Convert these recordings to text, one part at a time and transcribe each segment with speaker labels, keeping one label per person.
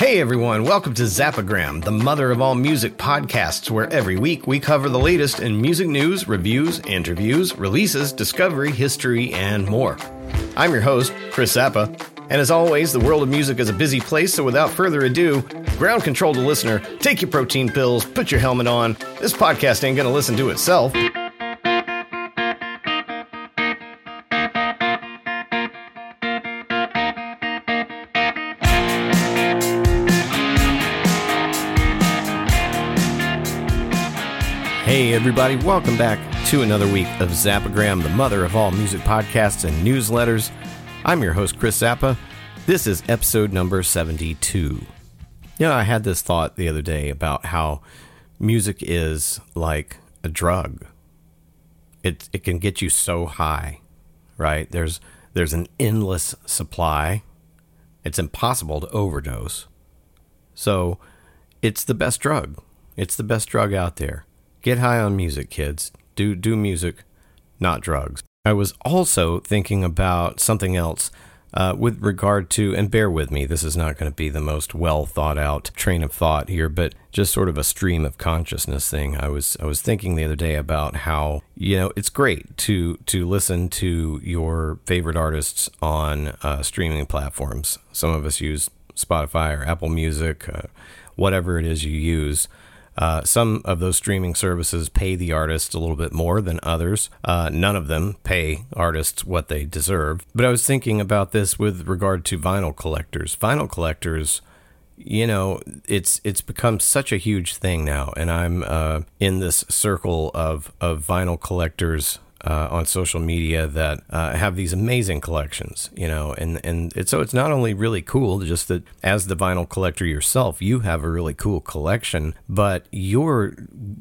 Speaker 1: Hey everyone, welcome to Zappagram, the mother of all music podcasts, where every week we cover the latest in music news, reviews, interviews, releases, discovery, history, and more. I'm your host, Chris Zappa, and as always, the world of music is a busy place, so without further ado, ground control to listener, take your protein pills, put your helmet on. This podcast ain't gonna listen to itself. Everybody, welcome back to another week of Zappagram, the mother of all music podcasts and newsletters. I'm your host, Chris Zappa. This is episode number 72. You know, I had this thought the other day about how music is like a drug. It, it can get you so high, right? There's, there's an endless supply. It's impossible to overdose. So it's the best drug. It's the best drug out there. Get high on music, kids. Do do music, not drugs. I was also thinking about something else uh, with regard to, and bear with me, this is not going to be the most well thought out train of thought here, but just sort of a stream of consciousness thing. I was I was thinking the other day about how you know it's great to to listen to your favorite artists on uh, streaming platforms. Some of us use Spotify or Apple Music, uh, whatever it is you use. Uh, some of those streaming services pay the artists a little bit more than others. Uh, none of them pay artists what they deserve. But I was thinking about this with regard to vinyl collectors. Vinyl collectors, you know, it's it's become such a huge thing now, and I'm uh, in this circle of of vinyl collectors uh, on social media that uh, have these amazing collections, you know, and and it's, so it's not only really cool, just that as the vinyl collector yourself, you have a really cool collection, but you're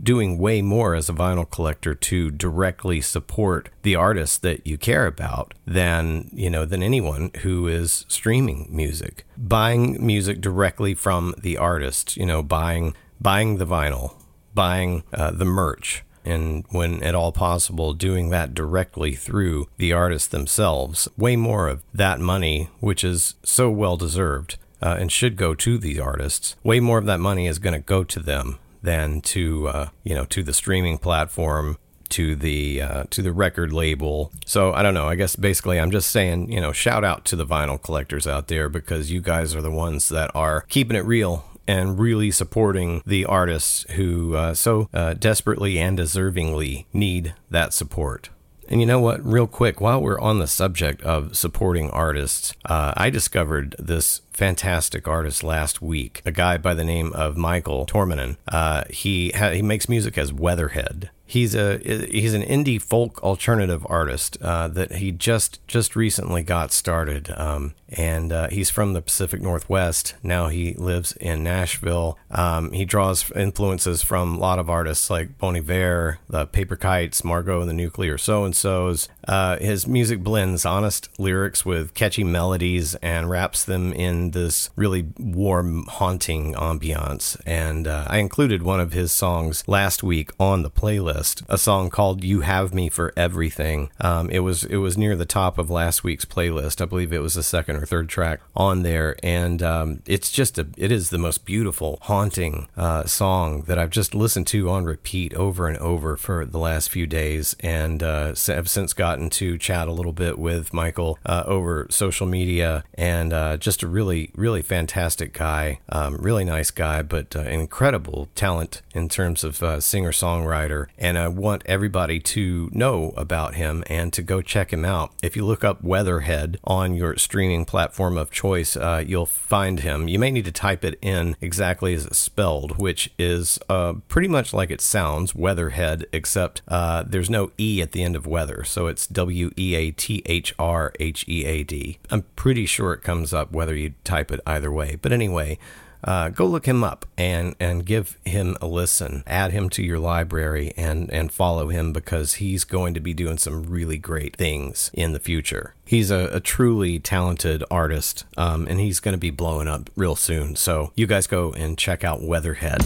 Speaker 1: doing way more as a vinyl collector to directly support the artists that you care about than you know than anyone who is streaming music, buying music directly from the artist, you know, buying buying the vinyl, buying uh, the merch and when at all possible, doing that directly through the artists themselves. Way more of that money, which is so well deserved uh, and should go to the artists, way more of that money is going to go to them than to uh, you know to the streaming platform to the uh, to the record label. So I don't know. I guess basically I'm just saying, you know, shout out to the vinyl collectors out there because you guys are the ones that are keeping it real and really supporting the artists who uh, so uh, desperately and deservingly need that support. And you know what? Real quick, while we're on the subject of supporting artists, uh, I discovered this fantastic artist last week. A guy by the name of Michael Tormanen. Uh, he ha- he makes music as Weatherhead. He's a he's an indie folk alternative artist uh, that he just just recently got started, um, and uh, he's from the Pacific Northwest. Now he lives in Nashville. Um, he draws influences from a lot of artists like Bon Iver, the Paper Kites, Margot and the Nuclear So and So's. Uh, his music blends honest lyrics with catchy melodies and wraps them in this really warm, haunting ambiance. And uh, I included one of his songs last week on the playlist, a song called "You Have Me for Everything." Um, it was it was near the top of last week's playlist. I believe it was the second or third track on there, and um, it's just a it is the most beautiful, haunting uh, song that I've just listened to on repeat over and over for the last few days, and uh, have since gotten gotten to chat a little bit with Michael uh, over social media, and uh, just a really, really fantastic guy, um, really nice guy, but uh, incredible talent in terms of uh, singer songwriter. And I want everybody to know about him and to go check him out. If you look up Weatherhead on your streaming platform of choice, uh, you'll find him. You may need to type it in exactly as it's spelled, which is uh, pretty much like it sounds, Weatherhead, except there's no E at the end of weather. So it's W E A T H R H E A D. I'm pretty sure it comes up whether you type it either way. But anyway, uh, go look him up and and give him a listen. Add him to your library and and follow him because he's going to be doing some really great things in the future. He's a, a truly talented artist, um, and he's going to be blowing up real soon. So you guys go and check out Weatherhead.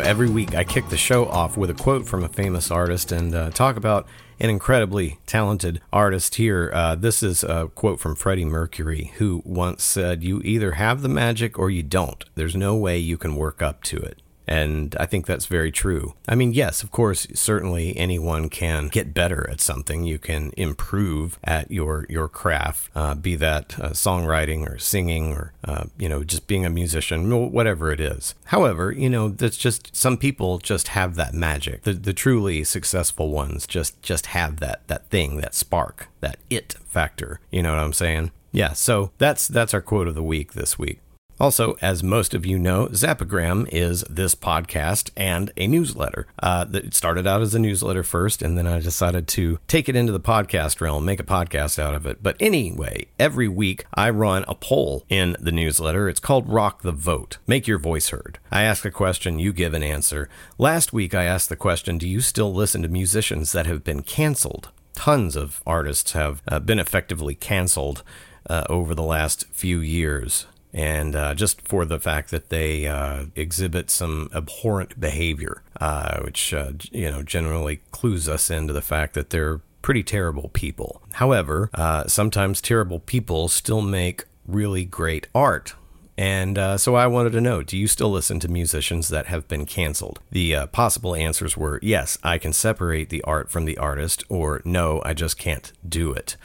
Speaker 1: Every week I kick the show off with a quote from a famous artist and uh, talk about an incredibly talented artist here. Uh, this is a quote from Freddie Mercury, who once said, You either have the magic or you don't. There's no way you can work up to it. And I think that's very true. I mean, yes, of course, certainly anyone can get better at something. You can improve at your your craft, uh, be that uh, songwriting or singing or uh, you know just being a musician, whatever it is. However, you know that's just some people just have that magic. The the truly successful ones just just have that that thing, that spark, that it factor. You know what I'm saying? Yeah, so that's that's our quote of the week this week. Also, as most of you know, Zappagram is this podcast and a newsletter. Uh, it started out as a newsletter first, and then I decided to take it into the podcast realm, make a podcast out of it. But anyway, every week I run a poll in the newsletter. It's called Rock the Vote. Make your voice heard. I ask a question, you give an answer. Last week I asked the question Do you still listen to musicians that have been canceled? Tons of artists have uh, been effectively canceled uh, over the last few years and uh, just for the fact that they uh, exhibit some abhorrent behavior, uh, which uh, you know generally clues us into the fact that they're pretty terrible people. However, uh, sometimes terrible people still make really great art. And uh, so I wanted to know do you still listen to musicians that have been canceled? The possible answers were yes, I can separate the art from the artist, or no, I just can't do it.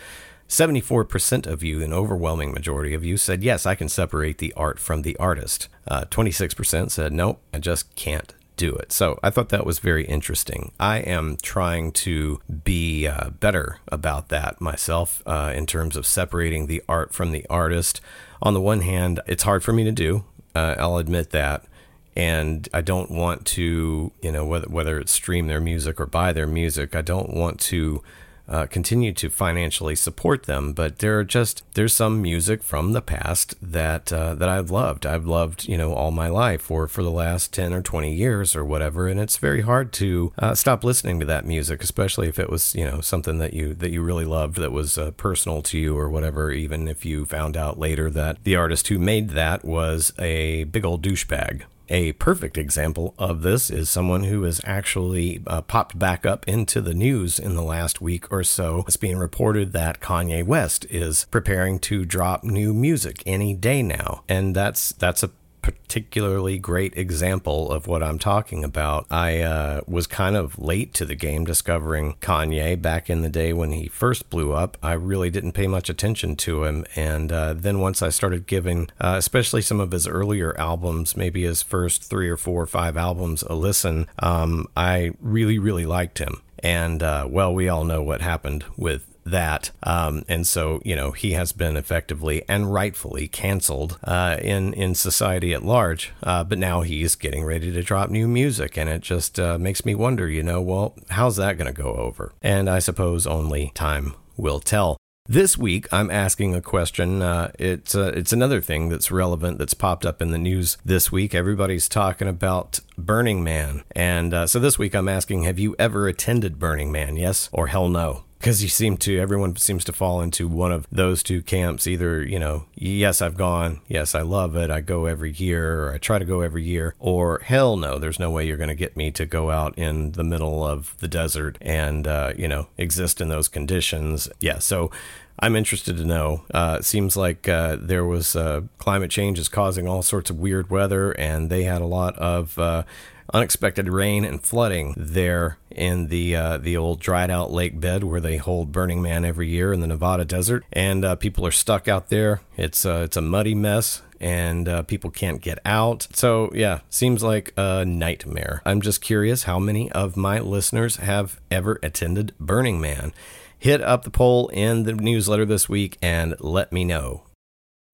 Speaker 1: 74% of you, an overwhelming majority of you, said, Yes, I can separate the art from the artist. Uh, 26% said, Nope, I just can't do it. So I thought that was very interesting. I am trying to be uh, better about that myself uh, in terms of separating the art from the artist. On the one hand, it's hard for me to do, uh, I'll admit that. And I don't want to, you know, whether, whether it's stream their music or buy their music, I don't want to uh, continue to financially support them. But there are just there's some music from the past that uh, that I've loved. I've loved you know all my life, or for the last ten or twenty years, or whatever. And it's very hard to uh, stop listening to that music, especially if it was you know something that you that you really loved, that was uh, personal to you, or whatever. Even if you found out later that the artist who made that was a big old douchebag. A perfect example of this is someone who has actually uh, popped back up into the news in the last week or so. It's being reported that Kanye West is preparing to drop new music any day now, and that's that's a particularly great example of what I'm talking about. I uh, was kind of late to the game discovering Kanye back in the day when he first blew up. I really didn't pay much attention to him. And uh, then once I started giving, uh, especially some of his earlier albums, maybe his first three or four or five albums, a listen, um, I really, really liked him. And uh, well, we all know what happened with that. Um, and so, you know, he has been effectively and rightfully canceled uh, in, in society at large. Uh, but now he's getting ready to drop new music. And it just uh, makes me wonder, you know, well, how's that going to go over? And I suppose only time will tell. This week, I'm asking a question. Uh, it's uh, it's another thing that's relevant that's popped up in the news this week. Everybody's talking about Burning Man, and uh, so this week I'm asking: Have you ever attended Burning Man? Yes or hell no? Because you seem to everyone seems to fall into one of those two camps either you know yes i've gone yes i love it i go every year or i try to go every year or hell no there's no way you're going to get me to go out in the middle of the desert and uh, you know exist in those conditions yeah so I'm interested to know. Uh, it seems like uh, there was uh, climate change is causing all sorts of weird weather, and they had a lot of uh, unexpected rain and flooding there in the uh, the old dried out lake bed where they hold Burning Man every year in the Nevada desert, and uh, people are stuck out there. It's uh, it's a muddy mess. And uh, people can't get out. So, yeah, seems like a nightmare. I'm just curious how many of my listeners have ever attended Burning Man. Hit up the poll in the newsletter this week and let me know.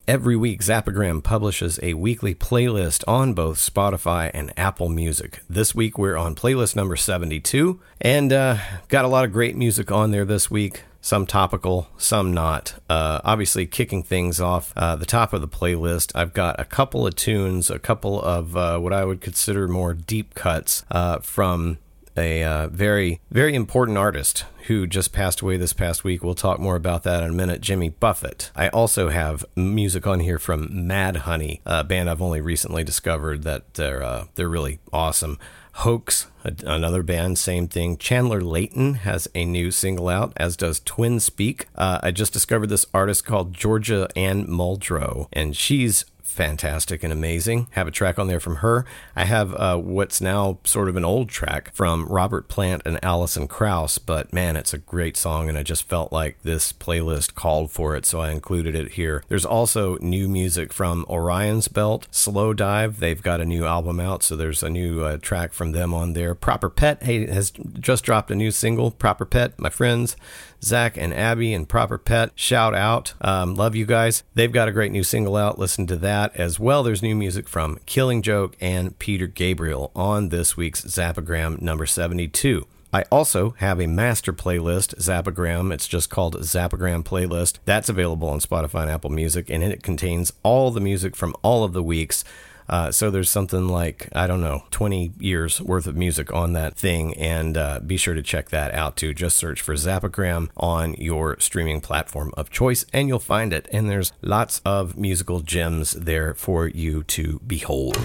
Speaker 1: Every week, Zappagram publishes a weekly playlist on both Spotify and Apple Music. This week, we're on playlist number 72, and uh, got a lot of great music on there this week. Some topical, some not. Uh, obviously, kicking things off uh, the top of the playlist, I've got a couple of tunes, a couple of uh, what I would consider more deep cuts uh, from a uh, very, very important artist who just passed away this past week. We'll talk more about that in a minute. Jimmy Buffett. I also have music on here from Mad Honey, a band I've only recently discovered that they're uh, they're really awesome. Hoax, another band, same thing. Chandler Leighton has a new single out, as does Twiinspeak. Uh, I just discovered this artist called Georgia Anne Muldrow, and she's fantastic and amazing. Have a track on there from her. I have uh, what's now sort of an old track from Robert Plant and Alison Krauss, but man, it's a great song, and I just felt like this playlist called for it, so I included it here. There's also new music from Orions Belte, Slow Dive. They've got a new album out, so there's a new uh, track from them on there. Proper Pet hey, has just dropped a new single, Proper Pet, my friends. Zach and Abby and Proper Pet. Shout out. Um, love you guys. They've got a great new single out. Listen to that as well. There's new music from Killing Joke and Peter Gabriel on this week's Zappagram number 72. I also have a master playlist, Zappagram. It's just called Zappagram Playlist. That's available on Spotify and Apple Music, and it contains all the music from all of the weeks. Uh, so there's something like, I don't know, 20 years worth of music on that thing. And uh, be sure to check that out too. Just search for Zappagram on your streaming platform of choice and you'll find it. And there's lots of musical gems there for you to behold.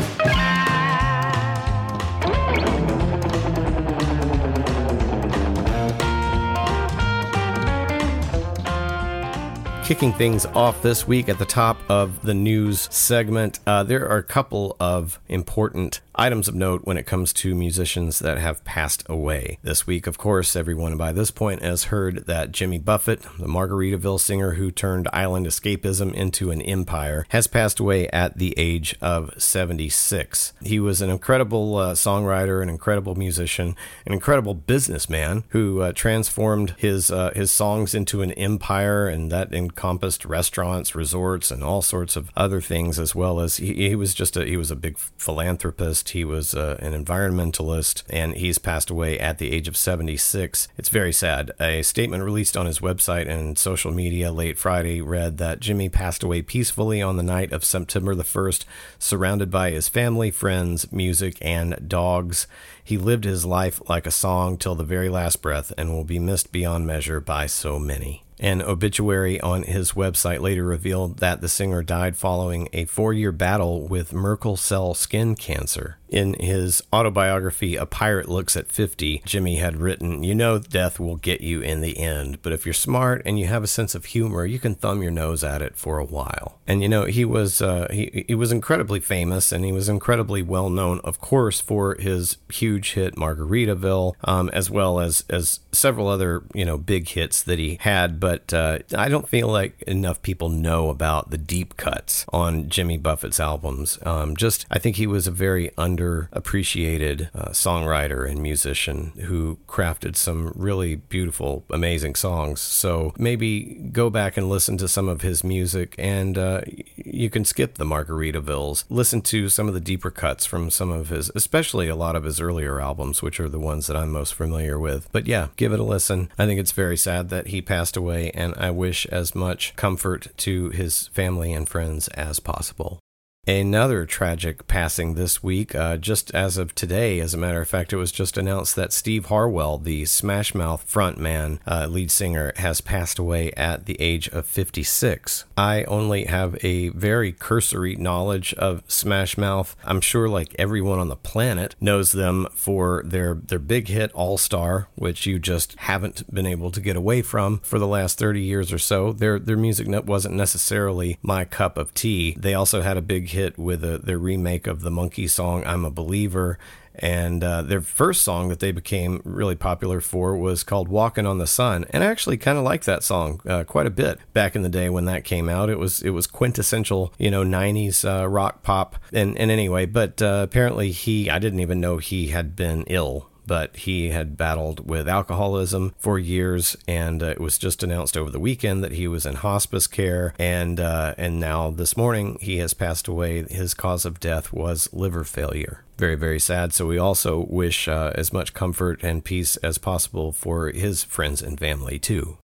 Speaker 1: Kicking things off this week at the top of the news segment, uh, there are a couple of important items of note when it comes to musicians that have passed away. This week, of course, everyone by this point has heard that Jimmy Buffett, the Margaritaville singer who turned island escapism into an empire, has passed away at the age of 76. He was an incredible uh, songwriter, an incredible musician, an incredible businessman who uh, transformed his uh, his songs into an empire, and that encompassed restaurants, resorts, and all sorts of other things, as well as he, he was just a he was a big philanthropist he was uh, an environmentalist, and he's passed away at the age of 76. It's very sad. A statement released on his website and social media late Friday read that Jimmy passed away peacefully on the night of September the 1st, surrounded by his family, friends, music, and dogs. He lived his life like a song till the very last breath and will be missed beyond measure by so many. An obituary on his website later revealed that the singer died following a four year battle with Merkel cell skin cancer. In his autobiography, A Pirate Looks at 50, Jimmy had written, You know, death will get you in the end, but if you're smart and you have a sense of humor, you can thumb your nose at it for a while. And you know, he was, uh, he, he was incredibly famous and he was incredibly well known, of course, for his huge hit Margaritaville, um, as well as, as several other, you know, big hits that he had. But uh, I don't feel like enough people know about the deep cuts on Jimmy Buffett's albums. Um, just, I think he was a very under underappreciated uh, songwriter and musician who crafted some really beautiful, amazing songs. So maybe go back and listen to some of his music, and uh, you can skip the Margaritavilles. Listen to some of the deeper cuts from some of his, especially a lot of his earlier albums, which are the ones that I'm most familiar with. But yeah, give it a listen. I think it's very sad that he passed away, and I wish as much comfort to his family and friends as possible. Another tragic passing this week, uh, just as of today, as a matter of fact, it was just announced that Steve Harwell, the Smash Mouth frontman, uh, lead singer, has passed away at the age of 56. I only have a very cursory knowledge of Smash Mouth. I'm sure, like everyone on the planet, knows them for their, their big hit All Star, which you just haven't been able to get away from for the last 30 years or so. Their, their music wasn't necessarily my cup of tea. They also had a big hit with a, their remake of the Monkees song "I'm a Believer." And uh, their first song that they became really popular for was called "Walking on the Sun," and I actually kind of liked that song uh, quite a bit back in the day when that came out. It was it was quintessential, you know, '90s uh, rock pop. And and anyway, but uh, apparently he, I didn't even know he had been ill but he had battled with alcoholism for years, and uh, it was just announced over the weekend that he was in hospice care, and uh, and now this morning he has passed away. His cause of death was liver failure. Very very sad. So we also wish uh, as much comfort and peace as possible for his friends and family too.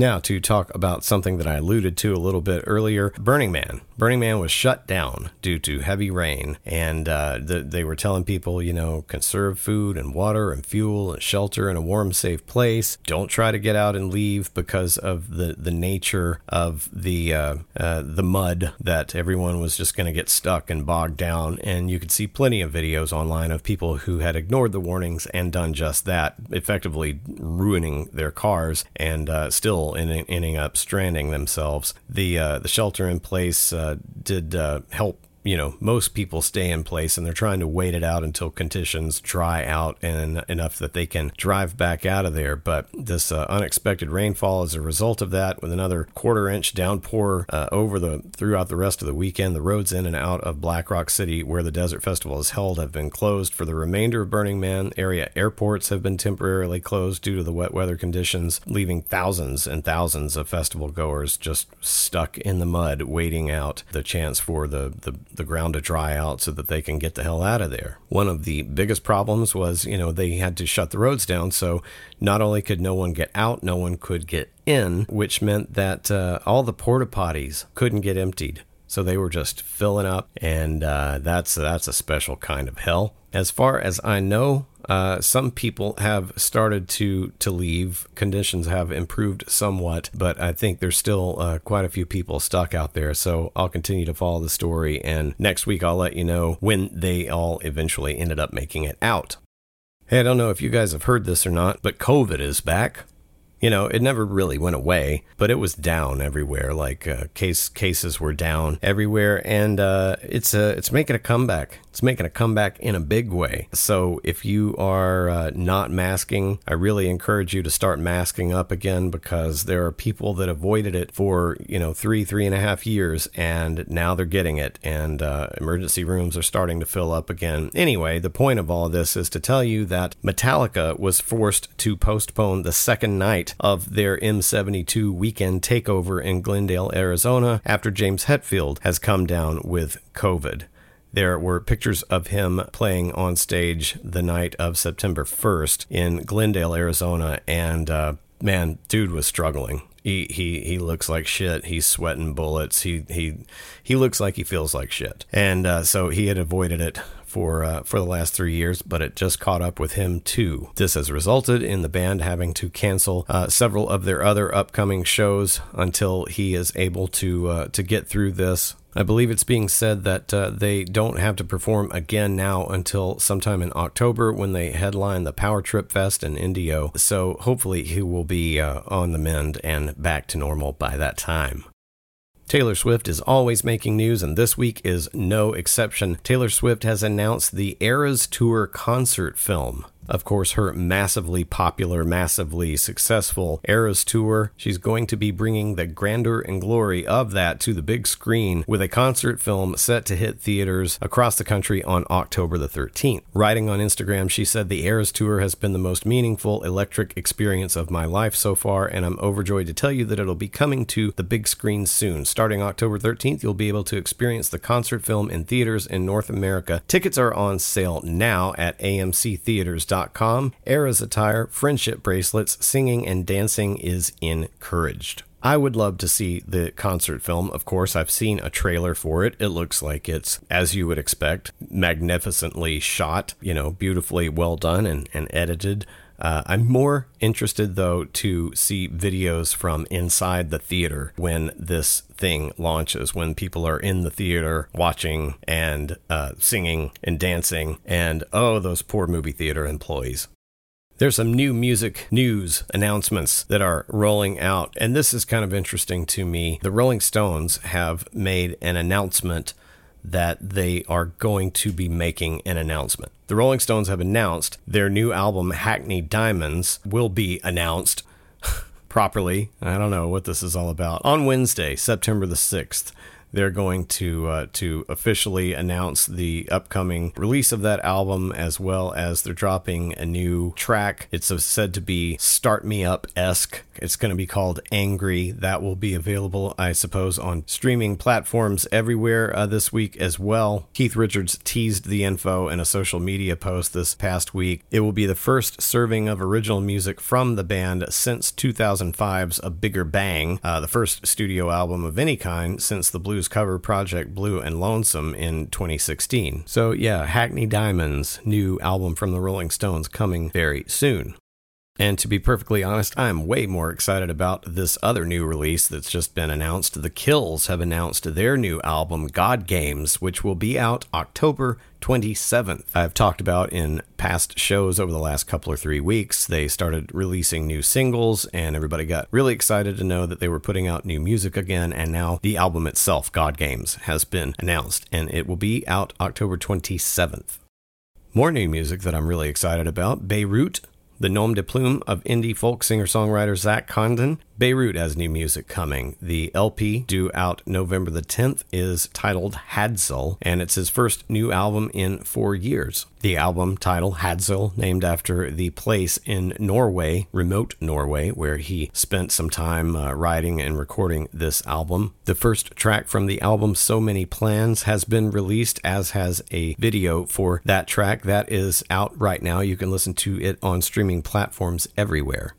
Speaker 1: Now, to talk about something that I alluded to a little bit earlier Burning Man. Burning Man was shut down due to heavy rain, and uh, the, they were telling people, you know, conserve food and water and fuel and shelter in a warm, safe place. Don't try to get out and leave because of the, the nature of the uh, uh, the mud that everyone was just going to get stuck and bogged down. And you could see plenty of videos online of people who had ignored the warnings and done just that, effectively ruining their cars and uh, still ending up stranding themselves. The uh, the shelter in place uh, did uh, help you know most people stay in place and they're trying to wait it out until conditions dry out and enough that they can drive back out of there. But this uh, unexpected rainfall as a result of that with another quarter inch downpour uh, over the throughout the rest of the weekend. The roads in and out of Black Rock City where the desert festival is held have been closed for the remainder of Burning Man. Area airports have been temporarily closed due to the wet weather conditions leaving thousands and thousands of festival goers just stuck in the mud waiting out the chance for the the the ground to dry out so that they can get the hell out of there. One of the biggest problems was, you know, they had to shut the roads down. So not only could no one get out, no one could get in, which meant that uh, all the porta potties couldn't get emptied. So they were just filling up, and uh, that's that's a special kind of hell. As far as I know, uh, some people have started to to leave. Conditions have improved somewhat, but I think there's still uh, quite a few people stuck out there. So I'll continue to follow the story, and next week I'll let you know when they all eventually ended up making it out. Hey, I don't know if you guys have heard this or not, but COVID is back. You know, it never really went away, but it was down everywhere. Like uh, case cases were down everywhere, and uh, it's uh, it's making a comeback. It's making a comeback in a big way. So if you are uh, not masking, I really encourage you to start masking up again because there are people that avoided it for you know three three and a half years, and now they're getting it, and uh, emergency rooms are starting to fill up again. Anyway, the point of all this is to tell you that Metallica was forced to postpone the second night of their M72 weekend takeover in Glendale, Arizona, after James Hetfield has come down with COVID. There were pictures of him playing on stage the night of September 1st in Glendale, Arizona, and uh, man, dude was struggling. He, he he looks like shit. He's sweating bullets. He he he looks like he feels like shit. And uh, so he had avoided it for uh, for the last three years, but it just caught up with him too. This has resulted in the band having to cancel uh, several of their other upcoming shows until he is able to uh, to get through this. I believe it's being said that uh, they don't have to perform again now until sometime in October when they headline the Power Trip Fest in Indio. So hopefully he will be uh, on the mend and back to normal by that time. Taylor Swift is always making news, and this week is no exception. Taylor Swift has announced the Eras Tour concert film of course, her massively popular, massively successful Eras tour. She's going to be bringing the grandeur and glory of that to the big screen with a concert film set to hit theaters across the country on October the 13th. Writing on Instagram, she said, The Eras tour has been the most meaningful electric experience of my life so far, and I'm overjoyed to tell you that it'll be coming to the big screen soon. Starting October 13th, you'll be able to experience the concert film in theaters in North America. Tickets are on sale now at amctheaters.com Eras Eras attire, friendship bracelets, singing, and dancing is encouraged. I would love to see the concert film. Of course, I've seen a trailer for it. It looks like it's, as you would expect, magnificently shot, you know, beautifully well done and, and edited. Uh, I'm more interested, though, to see videos from inside the theater when this thing launches, when people are in the theater watching and uh, singing and dancing, and oh, those poor movie theater employees. There's some new music news announcements that are rolling out, and this is kind of interesting to me. The Rolling Stones have made an announcement that they are going to be making an announcement. The Rolling Stones have announced their new album, Hackney Diamonds, will be announced properly. I don't know what this is all about. On Wednesday, September the 6th, they're going to uh, to officially announce the upcoming release of that album, as well as they're dropping a new track. It's said to be "Start Me Up" esque. It's going to be called "Angry." That will be available, I suppose, on streaming platforms everywhere uh, this week as well. Keith Richards teased the info in a social media post this past week. It will be the first serving of original music from the band since 2005's A Bigger Bang, uh, the first studio album of any kind since the blues cover project Blue and Lonesome in 2016. So, yeah, Hackney Diamonds' new album from the Rolling Stones coming very soon. And to be perfectly honest, I'm way more excited about this other new release that's just been announced. The Kills have announced their new album, God Games, which will be out October 27th. I've talked about in past shows over the last couple or three weeks. They started releasing new singles, and everybody got really excited to know that they were putting out new music again. And now the album itself, God Games, has been announced, and it will be out October 27th. More new music that I'm really excited about Beirut the nom de plume of indie folk singer songwriter Zach Condon Beirut has new music coming. The LP, due out November the 10th, is titled Hadsel, and it's his first new album in four years. The album title, Hadsel, named after the place in Norway, remote Norway, where he spent some time uh, writing and recording this album. The first track from the album, So Many Plans, has been released, as has a video for that track. That is out right now. You can listen to it on streaming platforms everywhere.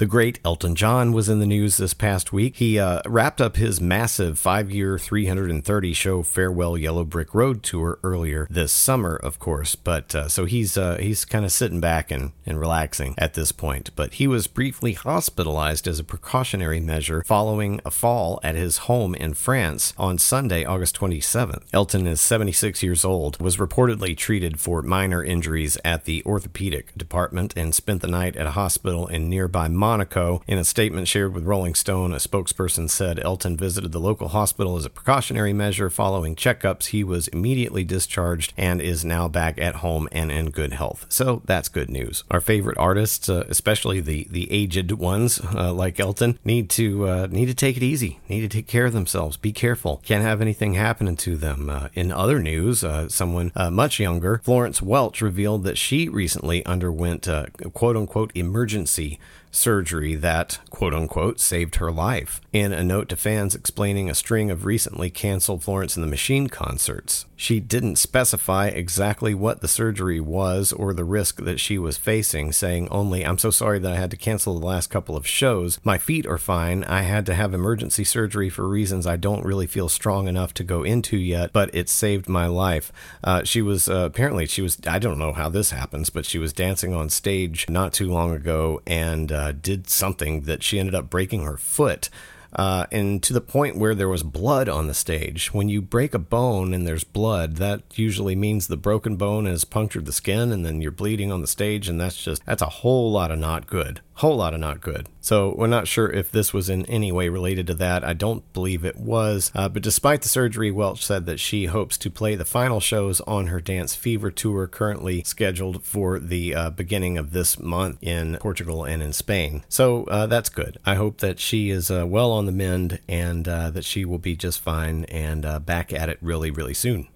Speaker 1: The great Elton John was in the news this past week. He uh, wrapped up his massive five year, 330 show Farewell Yellow Brick Road tour earlier this summer, of course. But uh, so he's uh, he's kind of sitting back and, and relaxing at this point. But he was briefly hospitalized as a precautionary measure following a fall at his home in France on Sunday, August 27th. Elton is 76 years old, was reportedly treated for minor injuries at the orthopedic department, and spent the night at a hospital in nearby. Monaco. In a statement shared with Rolling Stone, a spokesperson said Elton visited the local hospital as a precautionary measure. Following checkups, he was immediately discharged and is now back at home and in good health. So that's good news. Our favorite artists, uh, especially the the aged ones uh, like Elton, need to uh, need to take it easy. Need to take care of themselves. Be careful. Can't have anything happening to them. Uh, in other news, uh, someone uh, much younger, Florence Welch, revealed that she recently underwent a quote unquote emergency surgery that, quote unquote, saved her life. In a note to fans explaining a string of recently canceled Florence and the Machine concerts, she didn't specify exactly what the surgery was or the risk that she was facing, saying only, I'm so sorry that I had to cancel the last couple of shows. My feet are fine. I had to have emergency surgery for reasons I don't really feel strong enough to go into yet, but it saved my life. Uh, she was uh, apparently, she was, I don't know how this happens, but she was dancing on stage not too long ago and uh, did something that she ended up breaking her foot uh, and to the point where there was blood on the stage. When you break a bone and there's blood, that usually means the broken bone has punctured the skin and then you're bleeding on the stage, and that's just, that's a whole lot of not good whole lot of not good. So we're not sure if this was in any way related to that. I don't believe it was. Uh, but despite the surgery, Welch said that she hopes to play the final shows on her Dance Fever tour, currently scheduled for the uh, beginning of this month in Portugal and in Spain. So uh, that's good. I hope that she is uh, well on the mend and uh, that she will be just fine and uh, back at it really, really soon.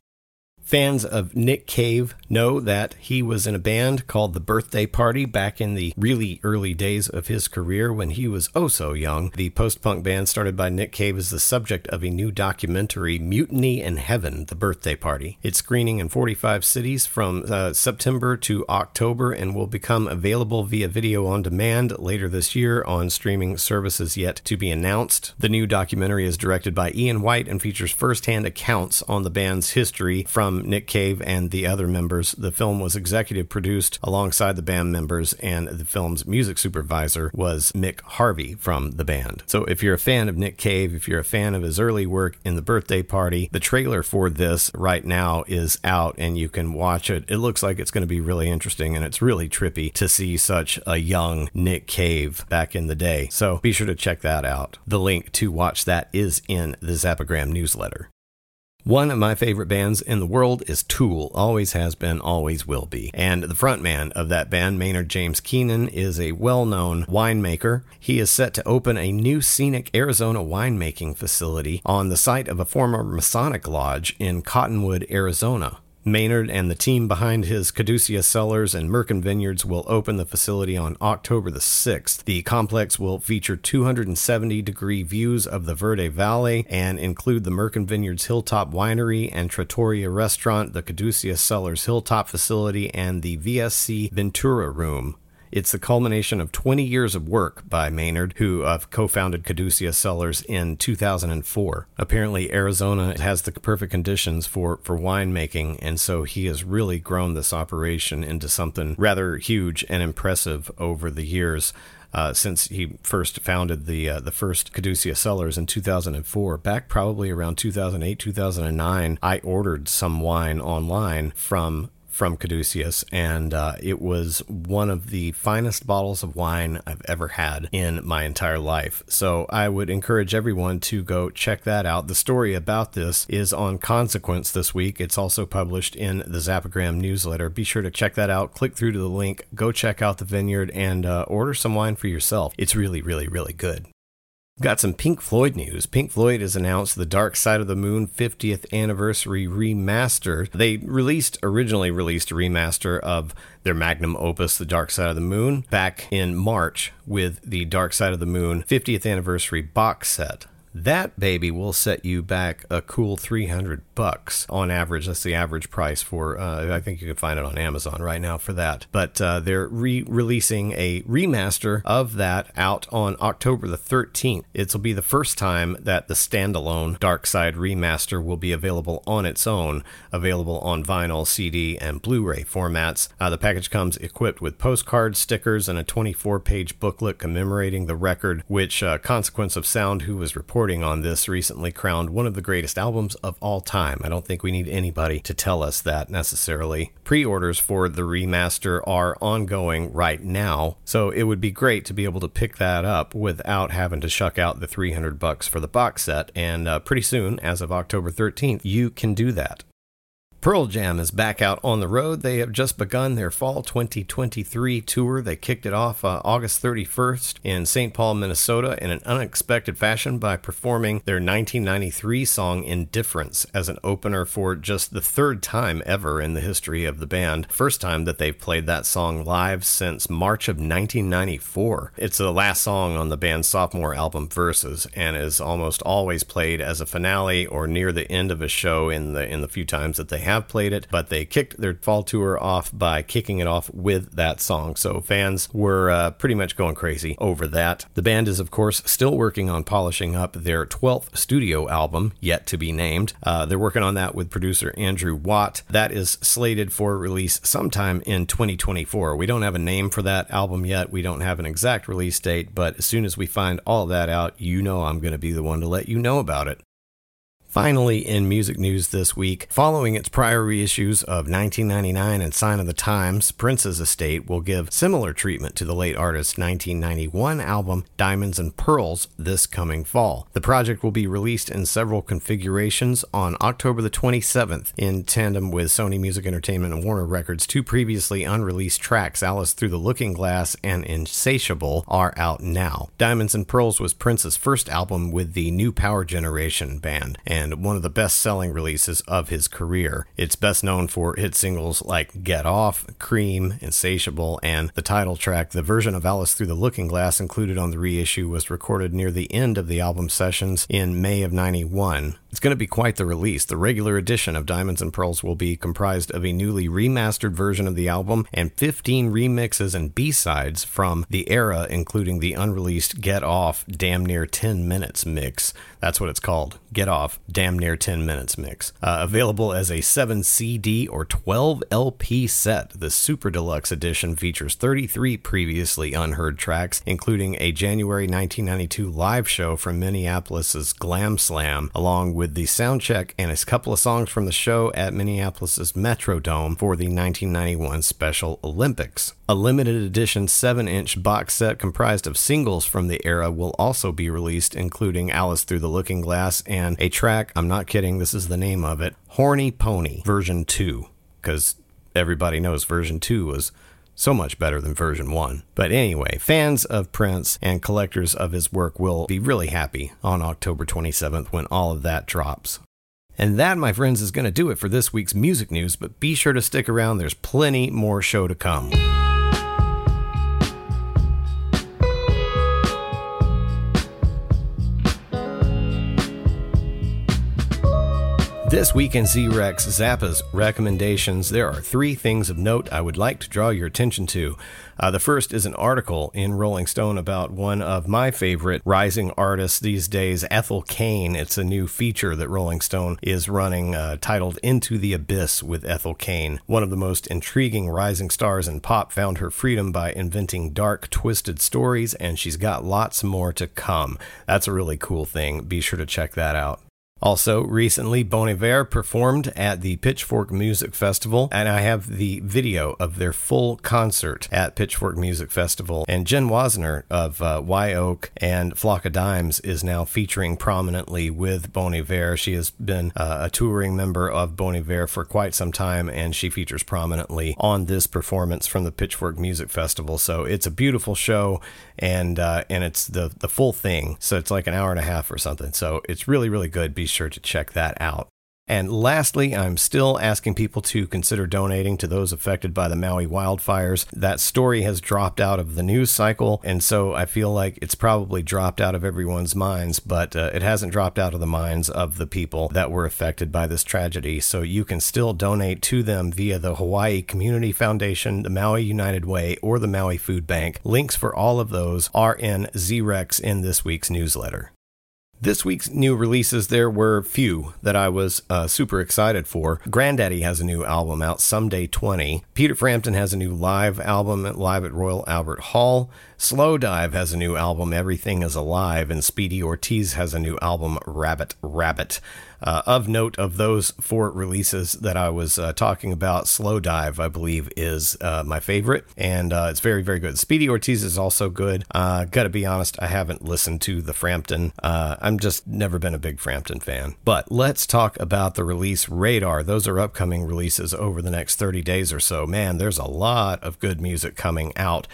Speaker 1: Fans of Nick Cave know that he was in a band called The Birthday Party back in the really early days of his career when he was oh so young. The post punk band started by Nick Cave is the subject of a new documentary, Mutiny in Heaven The Birthday Party. It's screening in 45 cities from uh, September to October and will become available via video on demand later this year on streaming services yet to be announced. The new documentary is directed by Ian White and features firsthand accounts on the band's history from from Nick Cave and the other members. The film was executive produced alongside the band members, and the film's music supervisor was Mick Harvey from the band. So if you're a fan of Nick Cave, if you're a fan of his early work in the birthday party, the trailer for this right now is out and you can watch it. It looks like it's going to be really interesting and it's really trippy to see such a young Nick Cave back in the day. So be sure to check that out. The link to watch that is in the Zappagram newsletter. One of my favorite bands in the world is Tool. Always has been, always will be. And the frontman of that band, Maynard James Keenan, is a well known winemaker. He is set to open a new scenic Arizona winemaking facility on the site of a former Masonic lodge in Cottonwood, Arizona. Maynard and the team behind his Caduceus Cellars and Merkin Vineyards will open the facility on October the 6th. The complex will feature 270 degree views of the Verde Valley and include the Merkin Vineyards Hilltop Winery and Trattoria Restaurant, the Caduceus Cellars Hilltop Facility, and the VSC Ventura Room. It's the culmination of 20 years of work by Maynard, who uh, co founded Caduceus Cellars in 2004. Apparently, Arizona has the perfect conditions for, for winemaking, and so he has really grown this operation into something rather huge and impressive over the years. Uh, since he first founded the uh, the first Caduceus Cellars in 2004. Back probably around 2008, 2009, I ordered some wine online from from Caduceus, and uh, it was one of the finest bottles of wine I've ever had in my entire life. So I would encourage everyone to go check that out. The story about this is on Consequence this week. It's also published in the Zappagram newsletter. Be sure to check that out. Click through to the link, go check out the vineyard, and uh, order some wine for yourself. It's really, really, really good. Got some Pink Floyd news. Pink Floyd has announced the Dark Side of the Moon 50th anniversary remaster. They released originally released a remaster of their magnum opus The Dark Side of the Moon back in March with the Dark Side of the Moon 50th anniversary box set. That baby will set you back a cool 300 bucks on average. That's the average price for, uh, I think you can find it on Amazon right now for that. But uh, they're re releasing a remaster of that out on October the 13th. It'll be the first time that the standalone Dark Side remaster will be available on its own, available on vinyl, CD, and Blu ray formats. Uh, the package comes equipped with postcards, stickers, and a 24 page booklet commemorating the record, which uh, Consequence of Sound, who was reporting reporting on this recently crowned one of the greatest albums of all time. I don't think we need anybody to tell us that necessarily. Pre orders for the remaster are ongoing right now, so it would be great to be able to pick that up without having to shuck out the 300 bucks for the box set. And uh, pretty soon, as of October 13th, you can do that. Pearl Jam is back out on the road. They have just begun their fall 2023 tour. They kicked it off uh, August 31st in St. Paul, Minnesota, in an unexpected fashion by performing their 1993 song Indifference as an opener for just the third time ever in the history of the band. First time that they've played that song live since March of 1994. It's the last song on the band's sophomore album Vs. and is almost always played as a finale or near the end of a show in the in the few times that they have have played it, but they kicked their fall tour off by kicking it off with that song. So fans were uh, pretty much going crazy over that. The band is, of course, still working on polishing up their 12th studio album, yet to be named. Uh, they're working on that with producer Andrew Watt. That is slated for release sometime in 2024. We don't have a name for that album yet. We don't have an exact release date, but as soon as we find all that out, you know I'm going to be the one to let you know about it. Finally, in music news this week, following its prior reissues of 1999 and Sign of the Times, Prince's estate will give similar treatment to the late artist's 1991 album Diamonds and Pearls this coming fall. The project will be released in several configurations on October the 27th in tandem with Sony Music Entertainment and Warner Records. Two previously unreleased tracks, Alice Through the Looking Glass and Insatiable, are out now. Diamonds and Pearls was Prince's first album with the New Power Generation band, and and one of the best selling releases of his career. It's best known for hit singles like Get Off, Cream, Insatiable, and the title track. The version of Alice Through the Looking Glass included on the reissue was recorded near the end of the album sessions in May of 91. It's going to be quite the release. The regular edition of Diamonds and Pearls will be comprised of a newly remastered version of the album and 15 remixes and B-sides from the era, including the unreleased Get Off Damn Near 10 Minutes mix. That's what it's called. Get Off Damn Near 10 Minutes mix. Uh, available as a 7 CD or 12 LP set, the Super Deluxe edition features 33 previously unheard tracks, including a January 1992 live show from Minneapolis's Glam Slam, along with with the sound check and a couple of songs from the show at Minneapolis's Metrodome for the 1991 Special Olympics. A limited edition 7 inch box set comprised of singles from the era will also be released, including Alice Through the Looking Glass and a track, I'm not kidding, this is the name of it, Horny Pony, version 2, because everybody knows version 2 was so much better than version 1. But anyway, fans of Prince and collectors of his work will be really happy on October 27th when all of that drops. And that, my friends, is going to do it for this week's music news, but be sure to stick around, there's plenty more show to come. This week in Z-Rex Zappa's recommendations, there are three things of note I would like to draw your attention to. Uh, the first is an article in Rolling Stone about one of my favorite rising artists these days, Ethel Cain. It's a new feature that Rolling Stone is running uh, titled Into the Abyss with Ethel Cain. One of the most intriguing rising stars in pop found her freedom by inventing dark, twisted stories, and she's got lots more to come. That's a really cool thing. Be sure to check that out. Also, recently, Bon Iver performed at the Pitchfork Music Festival, and I have the video of their full concert at Pitchfork Music Festival. And Jen Wasner of uh, Wye Oak and Flock of Dimes is now featuring prominently with Bon Iver. She has been uh, a touring member of Bon Iver for quite some time, and she features prominently on this performance from the Pitchfork Music Festival. So it's a beautiful show, and uh, and it's the the full thing. So it's like an hour and a half or something. So it's really really good. Be sure to check that out. And lastly, I'm still asking people to consider donating to those affected by the Maui wildfires. That story has dropped out of the news cycle, and so I feel like it's probably dropped out of everyone's minds, but uh, it hasn't dropped out of the minds of the people that were affected by this tragedy. So you can still donate to them via the Hawaii Community Foundation, the Maui United Way, or the Maui Food Bank. Links for all of those are in ZREX in this week's newsletter. This week's new releases, there were few that I was uh, super excited for. Grandaddy has a new album out, Sumday 20. Peter Frampton has a new live album live at Royal Albert Hall. Slowdive has a new album, Everything is Alive. And Speedy Ortiz has a new album, Rabbit Rabbit. Uh, of note, of those four releases that I was uh, talking about, Slowdive, I believe, is uh, my favorite, and uh, it's very, very good. Speedy Ortiz is also good. Uh, gotta be honest, I haven't listened to the Frampton. Uh, I'm just never been a big Frampton fan. But let's talk about the release radar. Those are upcoming releases over the next 30 days or so. Man, there's a lot of good music coming out.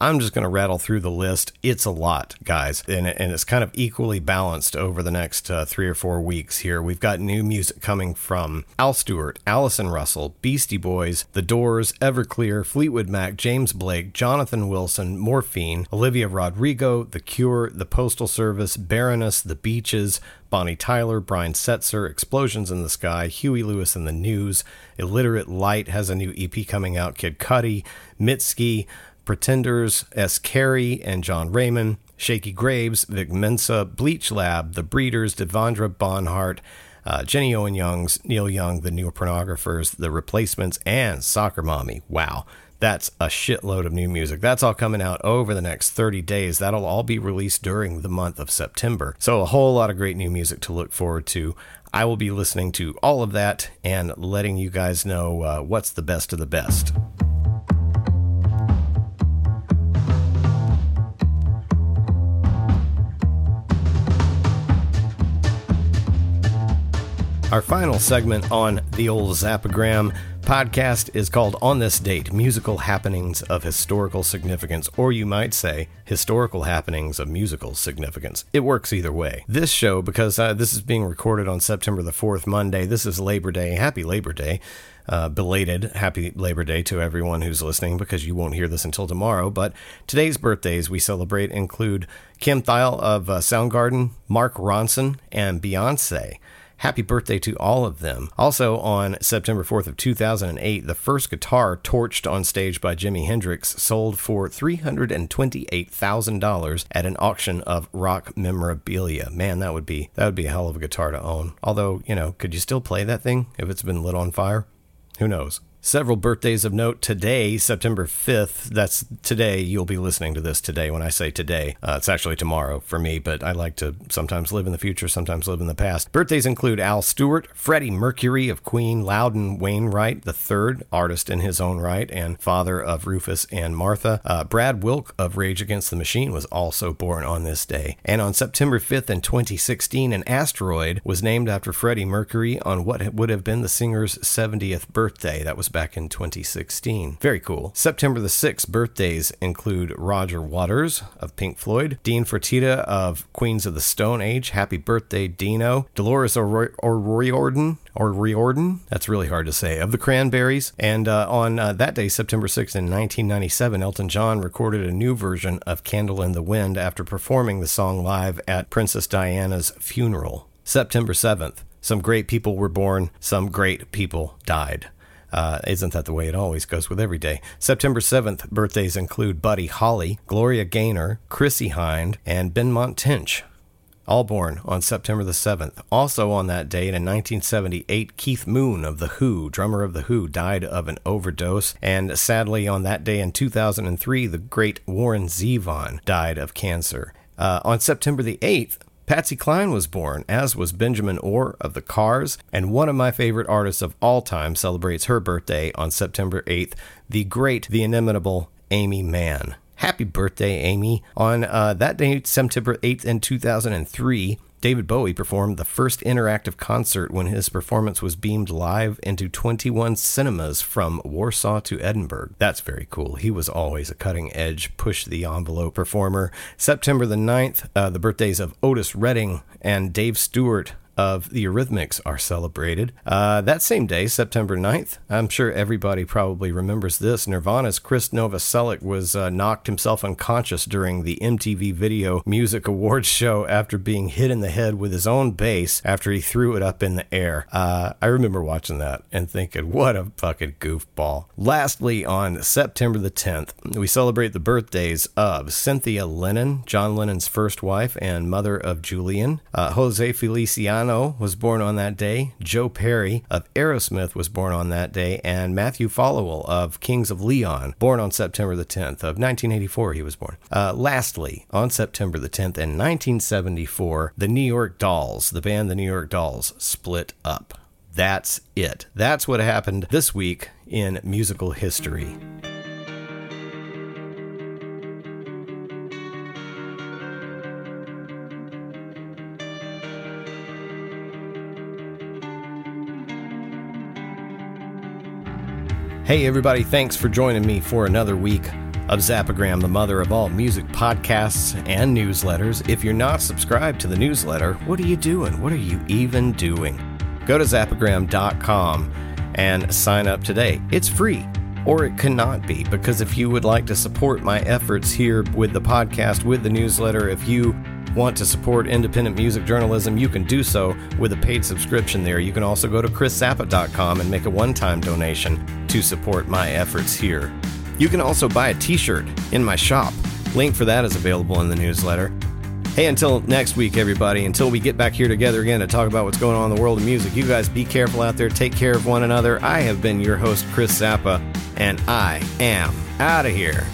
Speaker 1: I'm just going to rattle through the list. It's a lot, guys, and, and it's kind of equally balanced over the next uh, three or four weeks here. We've got new music coming from Al Stewart, Allison Russell, Beastie Boys, The Doors, Everclear, Fleetwood Mac, James Blake, Jonathan Wilson, Morphine, Olivia Rodrigo, The Cure, The Postal Service, Baroness, The Beaches, Bonnie Tyler, Brian Setzer, Explosions in the Sky, Huey Lewis and the News, Illiterate Light has a new EP coming out, Kid Cudi, Mitski, Pretenders, S. Carey and John Raymond, Shakey Graves, Vic Mensa, Bleach Lab, The Breeders, Devendra Banhart, uh, Jenny Owen Youngs, Neil Young, The New Pornographers, The Replacements, and Soccer Mommy. Wow. That's a shitload of new music. That's all coming out over the next 30 days. That'll all be released during the month of September. So, a whole lot of great new music to look forward to. I will be listening to all of that and letting you guys know uh, what's the best of the best. Our final segment on the old Zappagram podcast is called On This Date Musical Happenings of Historical Significance, or you might say, Historical Happenings of Musical Significance. It works either way. This show, because uh, this is being recorded on September the 4th, Monday, this is Labor Day. Happy Labor Day. Uh, belated happy Labor Day to everyone who's listening because you won't hear this until tomorrow. But today's birthdays we celebrate include Kim Thayil of uh, Soundgarden, Mark Ronson, and Beyonce. Happy birthday to all of them. Also, on September 4th of 2008, the first guitar torched on stage by Jimi Hendrix sold for $328,000 at an auction of rock memorabilia. Man, that would be that would be a hell of a guitar to own. Although, you know, could you still play that thing if it's been lit on fire? Who knows? Several birthdays of note today, September 5th. That's today. You'll be listening to this today when I say today. Uh, it's actually tomorrow for me, but I like to sometimes live in the future, sometimes live in the past. Birthdays include Al Stewart, Freddie Mercury of Queen, Loudon Wainwright III, artist in his own right, and father of Rufus and Martha. Uh, Brad Wilk of Rage Against the Machine was also born on this day. And on September 5th in 2016, an asteroid was named after Freddie Mercury on what would have been the singer's 70th birthday. That was back in 2016. Very cool. September the 6th birthdays include Roger Waters of Pink Floyd, Dean Fertita of Queens of the Stone Age. Happy birthday, Dino. Dolores O'Riordan, or Riordan, that's really hard to say, of the Cranberries. And uh, on uh, that day, September 6th in 1997, Elton John recorded a new version of Candle in the Wind after performing the song live at Princess Diana's funeral. September 7th, some great people were born, some great people died. Uh, isn't that the way it always goes with every day? September 7th, birthdays include Buddy Holly, Gloria Gaynor, Chrissie Hynde, and Benmont Tench. All born on September the 7th. Also on that date in 1978, Keith Moon of The Who, drummer of The Who, died of an overdose. And sadly, on that day in 2003, the great Warren Zevon died of cancer. Uh, on September the 8th, Patsy Cline was born, as was Benjamin Orr of the Cars, and one of my favorite artists of all time celebrates her birthday on September 8th, the great, the inimitable Aimee Mann. Happy birthday, Amy. On uh, that date, September 8th in 2003, David Bowie performed the first interactive concert when his performance was beamed live into 21 cinemas from Warsaw to Edinburgh. That's very cool. He was always a cutting edge, push the envelope performer. September the 9th, uh, the birthdays of Otis Redding and Dave Stewart of the Eurythmics are celebrated. Uh, that same day, September 9th, I'm sure everybody probably remembers this. Nirvana's Chris Novoselic was uh, knocked himself unconscious during the MTV Video Music Awards show after being hit in the head with his own bass after he threw it up in the air. Uh, I remember watching that and thinking, what a fucking goofball. Lastly, on September the 10th, we celebrate the birthdays of Cynthia Lennon, John Lennon's first wife and mother of Julian, uh, Jose Feliciano was born on that day. Joe Perry of Aerosmith was born on that day. And Matthew Followill of Kings of Leon, born on September the 10th of 1984, he was born. Uh, lastly, on September the 10th in 1974, the New York Dolls, the band the New York Dolls, split up. That's it. That's what happened this week in musical history. Hey, everybody, thanks for joining me for another week of Zappagram, the mother of all music podcasts and newsletters. If you're not subscribed to the newsletter, what are you doing? What are you even doing? Go to zappagram.com and sign up today. It's free, or it cannot be, because if you would like to support my efforts here with the podcast, with the newsletter, if you want to support independent music journalism, you can do so with a paid subscription there. You can also go to chriszappa.com and make a one time donation to support my efforts here. You can also buy a t shirt in my shop. Link for that is available in the newsletter. Hey, until next week, everybody, until we get back here together again to talk about what's going on in the world of music, you guys be careful out there. Take care of one another. I have been your host, Chris Zappa, and I am out of here.